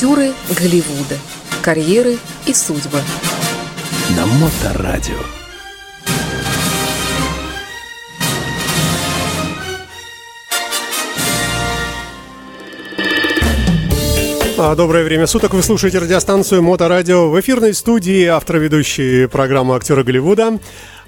Актеры Голливуда. Карьеры и судьбы. На Моторадио. А, Доброе время суток. Вы слушаете радиостанцию Моторадио. В эфирной студии автор ведущий программы «Актеры Голливуда».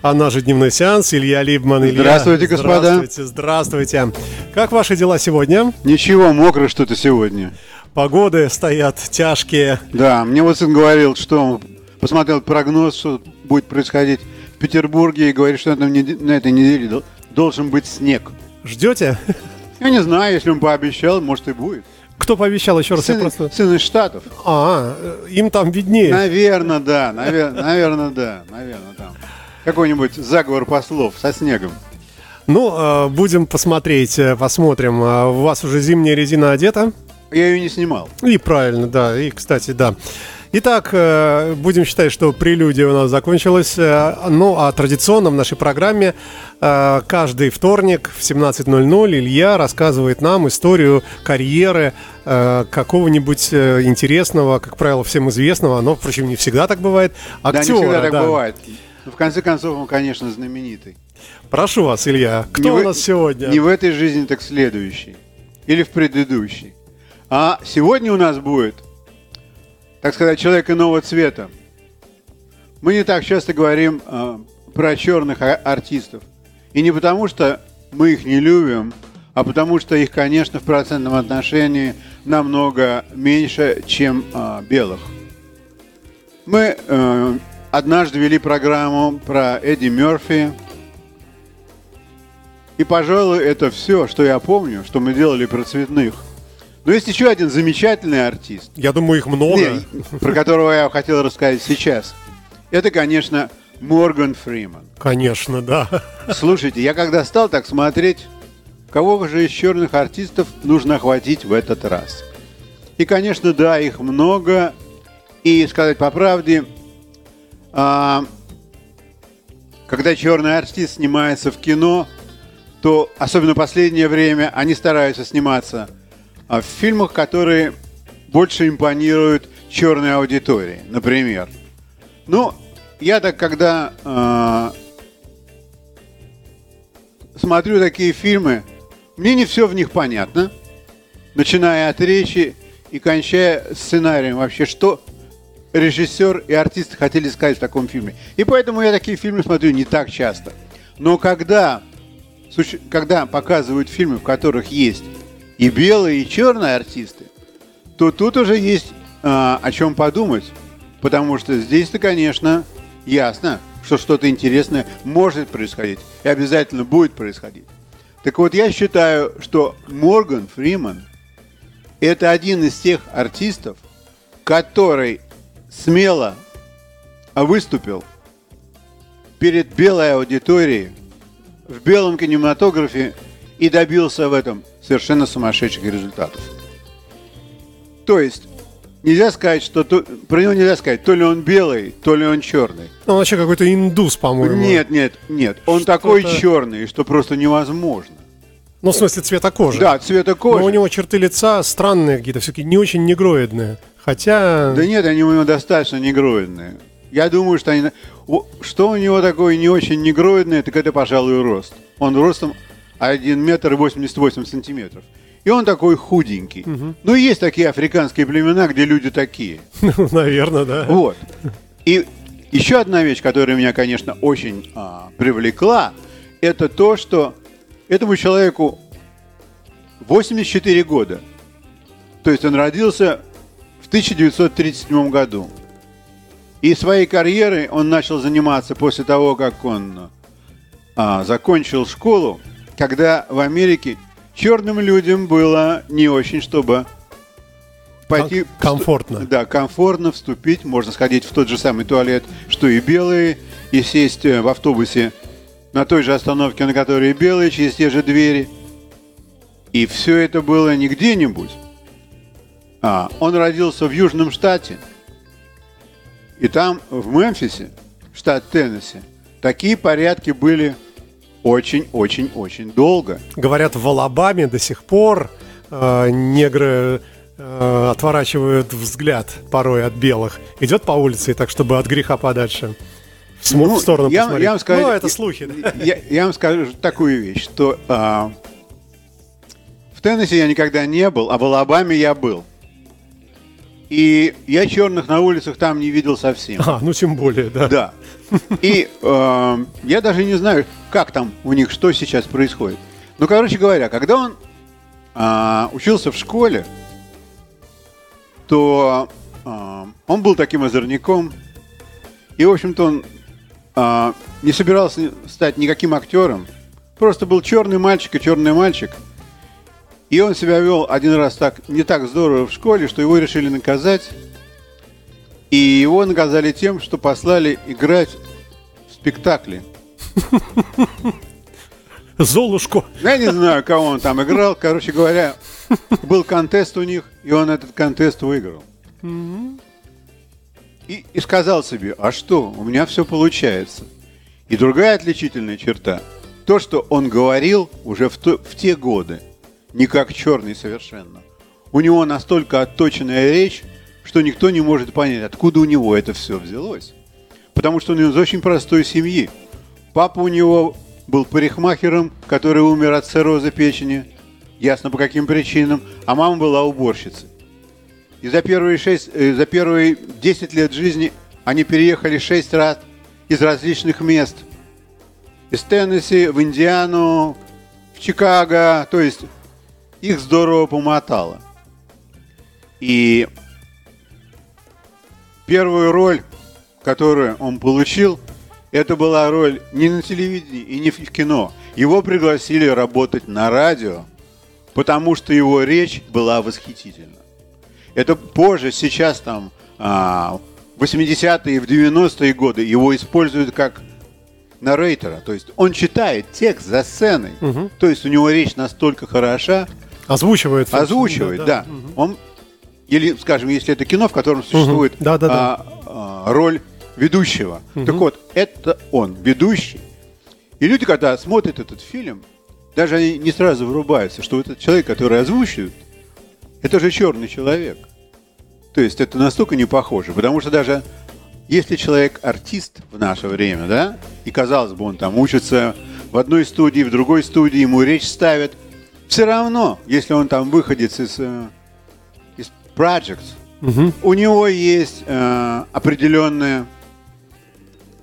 А наш дневной сеанс Илья Либман. Илья, Здравствуйте, господа. Здравствуйте, здравствуйте. Как ваши дела сегодня? Ничего, мокро что-то сегодня. Погоды стоят тяжкие. Да, мне вот сын говорил, что он посмотрел прогноз, что будет происходить в Петербурге, и говорит, что на, на этой неделе дол- должен быть снег. Ждете? Я не знаю, если он пообещал, может и будет. Кто пообещал еще раз? Я Сын, просто... сын из Штатов. А, им там виднее. Наверное, да, наверное, да, наверное, там. Какой-нибудь заговор послов со снегом. Ну, э, будем посмотреть, э, посмотрим. А У вас уже зимняя резина одета? Я ее не снимал. И правильно, да. И, кстати, да. Итак, э, будем считать, что прелюдия у нас закончилась. Э, Ну, а традиционно в нашей программе э, каждый вторник в 17.00 Илья рассказывает нам историю карьеры какого-нибудь интересного, как правило, всем известного, но, впрочем, не всегда так бывает, Да, актера. не всегда так да. бывает. Но в конце концов, он, конечно, знаменитый. Прошу вас, Илья, кто Не у в- нас сегодня? Не в этой жизни, так в следующей. Или в предыдущей. А сегодня у нас будет, так сказать, человек иного цвета. Мы не так часто говорим а, про черных а- артистов. И не потому, что мы их не любим, а потому что их, конечно, в процентном отношении намного меньше, чем а, белых. Мы э, однажды вели программу про Эдди Мерфи, и, пожалуй, это все, что я помню, что мы делали про цветных. Но есть еще один замечательный артист, Я думаю, их много. не, про которого я хотел рассказать сейчас. Это, конечно, Морган Фриман. Конечно, да. Слушайте, я когда стал так смотреть, кого же из черных артистов нужно охватить в этот раз? И, конечно, да, их много. И сказать по правде, а, когда черный артист снимается в кино, то, особенно в последнее время, они стараются сниматься а, в фильмах, которые больше импонируют черной аудитории, например. Ну, я так, когда а, смотрю такие фильмы, мне не все в них понятно, начиная от речи и кончая сценарием вообще, что режиссер и артисты хотели сказать в таком фильме. И поэтому я такие фильмы смотрю не так часто. Но когда, когда показывают фильмы, в которых есть и белые, и черные артисты, то тут уже есть а, о чем подумать. Потому что здесь-то, конечно, ясно, что что-то интересное может происходить и обязательно будет происходить. Так вот, я считаю, что Морган Фриман – это один из тех артистов, который смело выступил перед белой аудиторией в белом кинематографе и добился в этом совершенно сумасшедших результатов. То есть, нельзя сказать, что то- про него нельзя сказать, то ли он белый, то ли он черный. Он вообще какой-то индус, по-моему. Нет, нет, нет. Он Что-то- такой черный, что просто невозможно. Ну, в смысле, цвета кожи. Да, цвета Но кожи. у него черты лица странные какие-то, все-таки не очень негроидные. Хотя... Да нет, они у него достаточно негроидные. Я думаю, что они... Что у него такое не очень негроидное, так это, пожалуй, рост. Он ростом 1 метр 88 сантиметров. И он такой худенький. Ну, есть такие африканские племена, где люди такие. Наверное, да. Вот. И еще одна вещь, которая меня, конечно, очень а, привлекла, это то, что этому человеку 84 года. То есть он родился в 1937 году. И своей карьерой он начал заниматься после того, как он а, закончил школу, когда в Америке черным людям было не очень, чтобы пойти... Ком- комфортно. Да, комфортно вступить, можно сходить в тот же самый туалет, что и белые, и сесть э, в автобусе на той же остановке, на которой и белые, через те же двери. И все это было не где-нибудь. А, он родился в Южном штате. И там, в Мемфисе, штат Теннесси, такие порядки были очень-очень-очень долго. Говорят, в Алабаме до сих пор э, негры э, отворачивают взгляд порой от белых. Идет по улице, и так, чтобы от греха подальше. Ну, в сторону я, посмотреть. я вам скажу, ну, это слухи. да. Я, я вам скажу такую вещь, что а, в Теннессе я никогда не был, а в Алабаме я был. И я черных на улицах там не видел совсем. А, ну тем более, да. Да. И э, я даже не знаю, как там у них, что сейчас происходит. Ну, короче говоря, когда он а, учился в школе, то а, он был таким озорником. И, в общем-то, он а, не собирался стать никаким актером. Просто был черный мальчик и черный мальчик. И он себя вел один раз так не так здорово в школе, что его решили наказать. И его наказали тем, что послали играть в спектакле. Золушку. Я не знаю, кого он там играл. Короче говоря, был контест у них, и он этот контест выиграл. И, и сказал себе, а что, у меня все получается. И другая отличительная черта, то, что он говорил уже в, то- в те годы, не как черный совершенно. У него настолько отточенная речь, что никто не может понять, откуда у него это все взялось. Потому что он из очень простой семьи. Папа у него был парикмахером, который умер от цирроза печени, ясно по каким причинам, а мама была уборщицей. И за первые, шесть, э, за первые 10 лет жизни они переехали 6 раз из различных мест. Из Теннесси в Индиану, в Чикаго. То есть их здорово помотало. И первую роль, которую он получил, это была роль не на телевидении и не в кино. Его пригласили работать на радио, потому что его речь была восхитительна. Это позже, сейчас там, а, в 80-е и в 90-е годы его используют как наррейтера. То есть он читает текст за сценой. То есть у него речь настолько хороша, Озвучивает. озвучивает, да. Он, или, скажем, если это кино, в котором существует Да, да, да. а, а, роль ведущего. Так вот, это он, ведущий. И люди, когда смотрят этот фильм, даже они не сразу врубаются, что этот человек, который озвучивает, это же черный человек. То есть это настолько не похоже, потому что даже если человек артист в наше время, да, и казалось бы, он там учится в одной студии, в другой студии, ему речь ставят, все равно, если он там выходец из, projects, у него есть э, определенная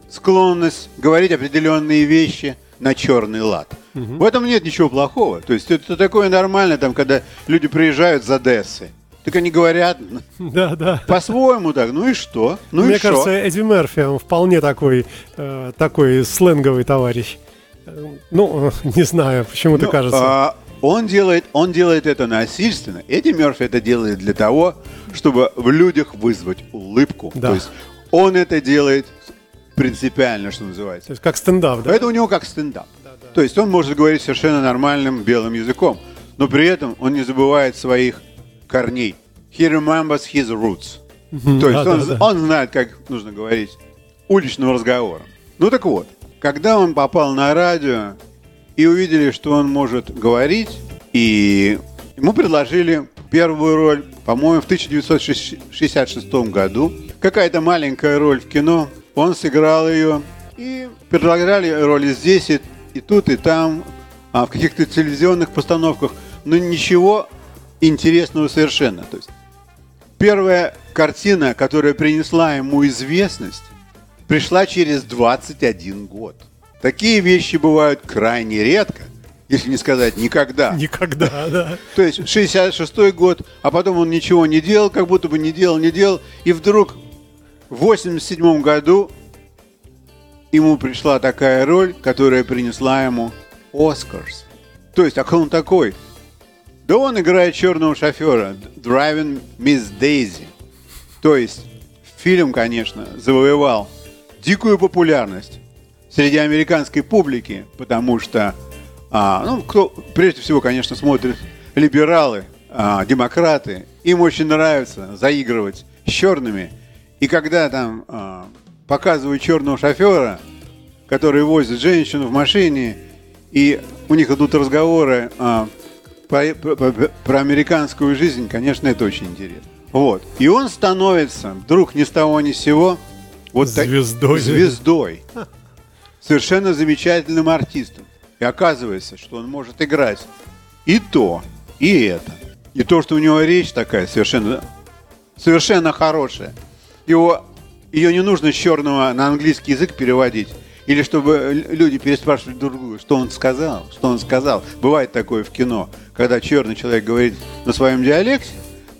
склонность говорить определенные вещи на черный лад. В этом нет ничего плохого. То есть это такое нормально, там, когда люди приезжают из Одессы. Так они говорят Да, да. по-своему так. Ну и что? Ну Мне и кажется, Эдди Мерфи, он вполне такой, э, такой сленговый товарищ. Э, Ну, не знаю, почему-то Ну, кажется. а, он, делает, он делает это насильственно. Эдди Мерфи это делает для того, чтобы в людях вызвать улыбку. Да. То есть он это делает принципиально, что называется. То есть как стендап, да? Это у него как стендап. То есть он может говорить совершенно нормальным белым языком, но при этом он не забывает своих корней. He remembers his roots. То есть да, он, да, да. он знает, как нужно говорить уличным разговором. Ну так вот, когда он попал на радио и увидели, что он может говорить, и ему предложили первую роль, по-моему, в 1966 году. Какая-то маленькая роль в кино. Он сыграл ее. И предлагали роли здесь, и, и тут, и там, а, в каких-то телевизионных постановках. Но ничего интересного совершенно. То есть первая картина, которая принесла ему известность, пришла через 21 год. Такие вещи бывают крайне редко, если не сказать никогда. Никогда, да. То есть 66 год, а потом он ничего не делал, как будто бы не делал, не делал, и вдруг в 87 году ему пришла такая роль, которая принесла ему Оскарс. То есть, а кто он такой? Да он играет черного шофера, Driving Miss Daisy. То есть, фильм, конечно, завоевал дикую популярность среди американской публики, потому что, а, ну, кто прежде всего, конечно, смотрит либералы, а, демократы, им очень нравится заигрывать с черными. И когда там а, показывают черного шофера, который возит женщину в машине, и у них идут разговоры, а, про, про- про американскую жизнь, конечно, это очень интересно. Вот. И он становится вдруг ни с того ни с сего вот так- Звездой. звездой. Совершенно замечательным артистом. И оказывается, что он может играть и то, и это. И то, что у него речь такая совершенно, совершенно хорошая. Его, ее не нужно с черного на английский язык переводить. Или чтобы люди переспрашивали друг друга, что он сказал, что он сказал. Бывает такое в кино, когда черный человек говорит на своем диалекте,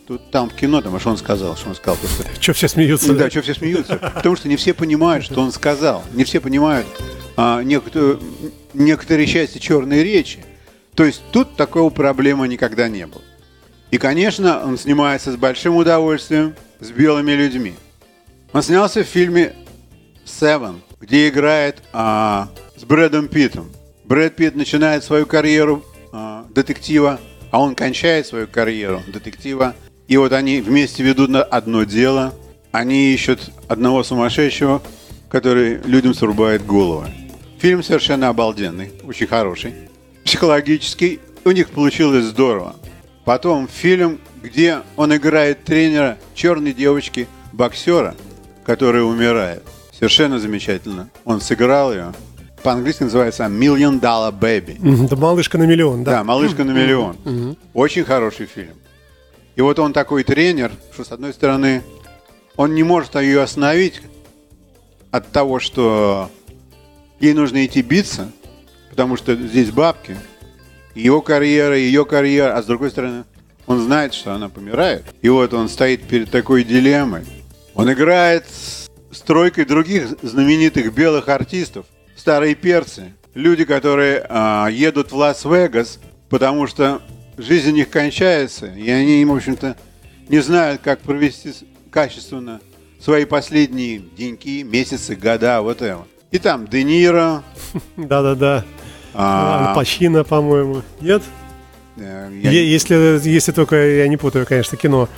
тут там в кино, там, а что он сказал, что он сказал, просто Че все смеются? да, что все смеются? Потому что не все понимают, что он сказал. Не все понимают а, некоторые, некоторые части черной речи. То есть тут такого проблемы никогда не было. И, конечно, он снимается с большим удовольствием с белыми людьми. Он снялся в фильме Seven, где играет а, с Брэдом Питтом. Брэд Питт начинает свою карьеру а, детектива, а он кончает свою карьеру детектива. И вот они вместе ведут одно дело. Они ищут одного сумасшедшего, который людям срубает головы. Фильм совершенно обалденный, очень хороший. Психологический. У них получилось здорово. Потом фильм, где он играет тренера черной девочки, боксера, которая умирает. Совершенно замечательно. Он сыграл ее. По-английски называется Million Dollar Baby. Да малышка на миллион, Да, да. малышка на миллион. Очень хороший фильм. И вот он такой тренер, что с одной стороны, он не может ее остановить от того, что ей нужно идти биться, потому что здесь бабки. Его карьера, ее карьера, а с другой стороны, он знает, что она помирает. И вот он стоит перед такой дилеммой. Он играет с с тройкой других знаменитых белых артистов, старые перцы, люди, которые а, едут в Лас-Вегас, потому что жизнь у них кончается, и они, в общем-то, не знают, как провести качественно свои последние деньки, месяцы, года, вот это. И там Де Ниро, Да-да-да. а, Пачино, по-моему. Нет? э, Если, если только я не путаю, конечно, кино.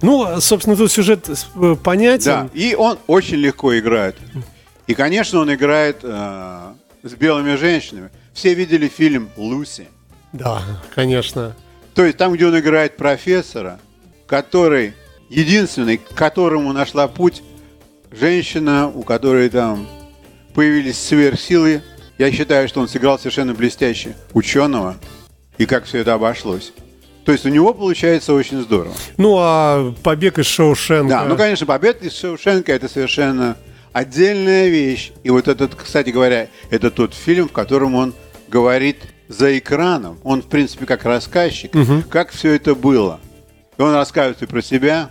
Ну, собственно, тут сюжет э, понятен. Да, и он очень легко играет. И, конечно, он играет э, с белыми женщинами. Все видели фильм «Луси». Да, конечно. То есть там, где он играет профессора, который единственный, к которому нашла путь женщина, у которой там появились сверхсилы. Я считаю, что он сыграл совершенно блестяще ученого, и как все это обошлось. То есть у него получается очень здорово. Ну, а побег из Шоушенка. Да, ну, конечно, побег из Шоушенка это совершенно отдельная вещь. И вот этот, кстати говоря, это тот фильм, в котором он говорит за экраном. Он, в принципе, как рассказчик, как все это было. И он рассказывает и про себя,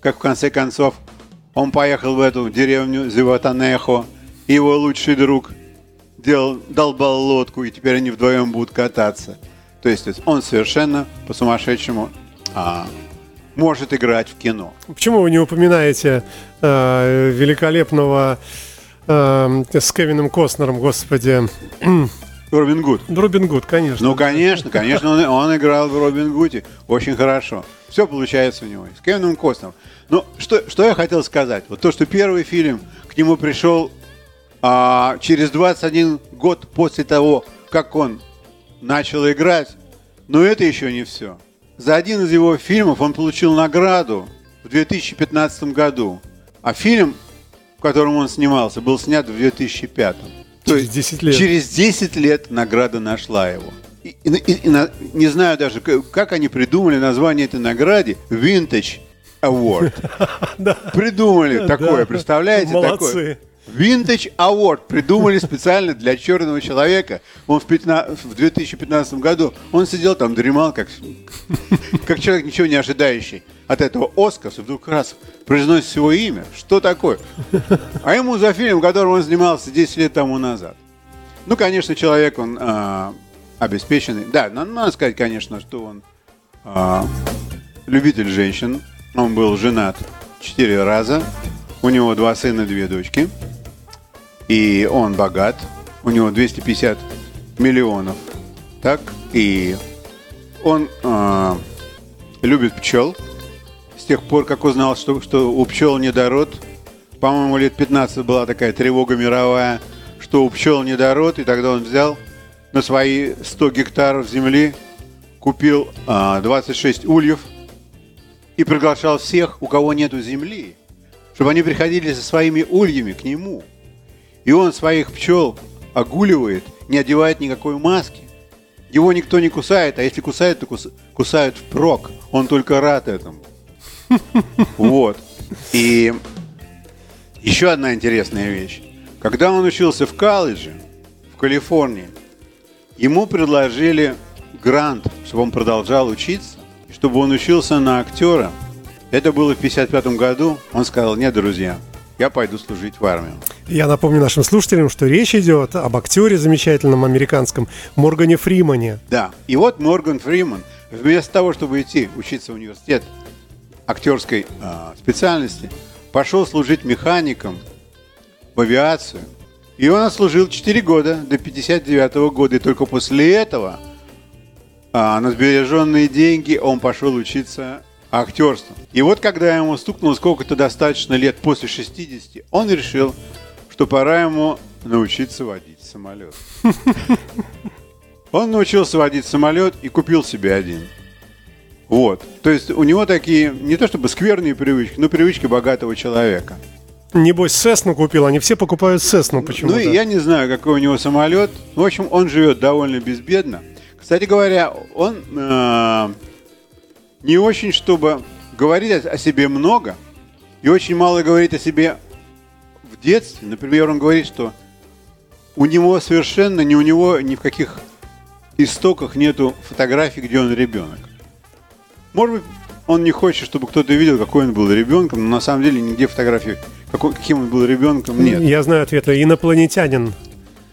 как в конце концов он поехал в эту деревню Зеватанехо, и его лучший друг делал, долбал лодку, и теперь они вдвоем будут кататься. То есть он совершенно по-сумасшедшему а, может играть в кино. Почему вы не упоминаете э, великолепного э, с Кевином Костнером, господи? Робин Гуд. Робин Гуд, конечно. Ну, конечно, конечно, он, он играл в Робин Гуде очень хорошо. Все получается у него. С Кевином Костнером. Ну, что, что я хотел сказать? Вот то, что первый фильм к нему пришел а, через 21 год после того, как он начал играть, но это еще не все. За один из его фильмов он получил награду в 2015 году. А фильм, в котором он снимался, был снят в 2005. То Через есть 10 лет. Через 10 лет награда нашла его. И, и- и- и не знаю даже, как они придумали название этой награде Vintage Award. Придумали такое, представляете? Молодцы. Такое. Vintage Award придумали специально для черного человека. Он в, 15 в 2015 году, он сидел там, дремал, как, как человек, ничего не ожидающий от этого Оскара, вдруг раз произносит его имя. Что такое? А ему за фильм, в котором он снимался 10 лет тому назад. Ну, конечно, человек, он а, обеспеченный. Да, на- надо сказать, конечно, что он а, любитель женщин. Он был женат четыре раза. У него два сына, две дочки. И он богат. У него 250 миллионов. Так? И он а, любит пчел. С тех пор, как узнал, что, что у пчел недород, по-моему, лет 15 была такая тревога мировая, что у пчел недород, и тогда он взял на свои 100 гектаров земли, купил а, 26 ульев и приглашал всех, у кого нету земли, чтобы они приходили со своими ульями к нему. И он своих пчел огуливает, не одевает никакой маски. Его никто не кусает, а если кусает, то кус- кусают впрок. Он только рад этому. Вот. И еще одна интересная вещь. Когда он учился в колледже в Калифорнии, ему предложили грант, чтобы он продолжал учиться, чтобы он учился на актера. Это было в 55 году. Он сказал, нет, друзья, я пойду служить в армию. Я напомню нашим слушателям, что речь идет об актере замечательном американском Моргане Фримане. Да. И вот Морган Фриман, вместо того, чтобы идти учиться в университет актерской а, специальности, пошел служить механиком в авиацию. И он отслужил 4 года до 59 года. И только после этого а, на сбереженные деньги он пошел учиться актерству. И вот когда ему стукнуло сколько-то достаточно лет после 60, он решил, что пора ему научиться водить самолет. Он научился водить самолет и купил себе один. Вот. То есть у него такие, не то чтобы скверные привычки, но привычки богатого человека. Небось, Сесну купил, они все покупают Сесну почему-то. Ну, я не знаю, какой у него самолет. В общем, он живет довольно безбедно. Кстати говоря, он э, не очень, чтобы говорить о, себе много, и очень мало говорит о себе в детстве. Например, он говорит, что у него совершенно, ни у него ни в каких истоках нету фотографий, где он ребенок. Может быть, он не хочет, чтобы кто-то видел, какой он был ребенком, но на самом деле нигде фотографий, какой, каким он был ребенком, нет. Я знаю ответ. Инопланетянин.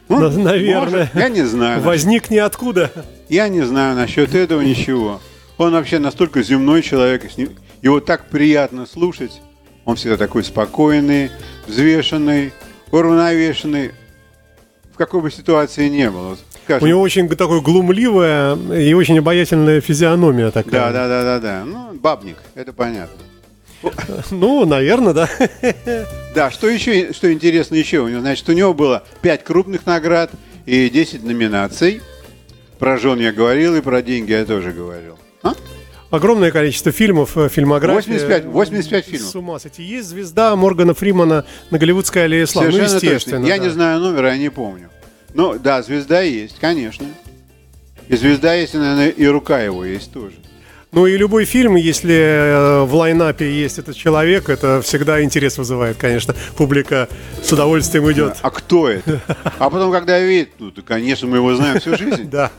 Ну, На- наверное. может, я не знаю. Возник ниоткуда. Я не знаю насчет этого ничего. Он вообще настолько земной человек, его так приятно слушать. Он всегда такой спокойный, взвешенный, уравновешенный. В какой бы ситуации не было. Скажем, У него очень такое глумливая и очень обаятельная физиономия Да, такая. да, да, да, да. Ну, бабник, это понятно. Ну, наверное, да. Да, что еще, что интересно еще у него, значит, у него было 5 крупных наград и 10 номинаций. Про жен я говорил, и про деньги я тоже говорил. А? Огромное количество фильмов, фильмография. 85 85 фильмов. С ума сойти. Есть звезда Моргана Фримана на Голливудской аллее славы. Ну, естественно. точно. Я да. не знаю номера, я не помню. Ну, да, звезда есть, конечно. И звезда есть, и, наверное, и рука его есть тоже. Ну и любой фильм, если э, в лайнапе есть этот человек, это всегда интерес вызывает, конечно. Публика с удовольствием идет. А кто это? А потом, когда видит, ну, да, конечно, мы его знаем всю жизнь. Да.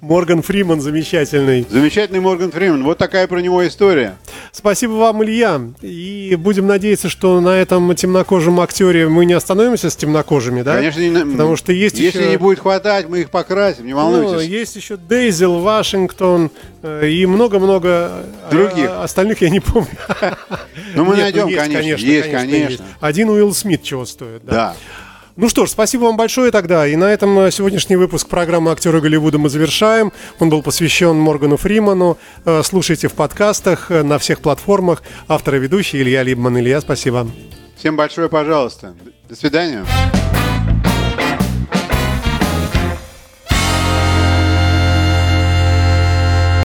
Морган Фриман замечательный. Замечательный Морган Фримен. Вот такая про него история. Спасибо вам, Илья. И будем надеяться, что на этом темнокожем актере мы не остановимся с темнокожими, да? Конечно, не Потому что есть Если еще... не будет хватать, мы их покрасим, не Ну, волнуйтесь. есть еще Дейзел, Вашингтон э, и много-много э, Других. а- остальных я не помню. Ну, мы Нет, найдем, конечно. Есть, конечно. Один Уилл Смит чего стоит. Да. Да. Ну что ж, спасибо вам большое тогда. И на этом э, сегодняшний выпуск программы «Актеры Голливуда» мы завершаем. Он был посвящен Моргану Фриману. Э, Слушайте в подкастах э, на всех платформах. Автор и ведущий Илья Либман. Илья, спасибо. Всем большое пожалуйста. До свидания.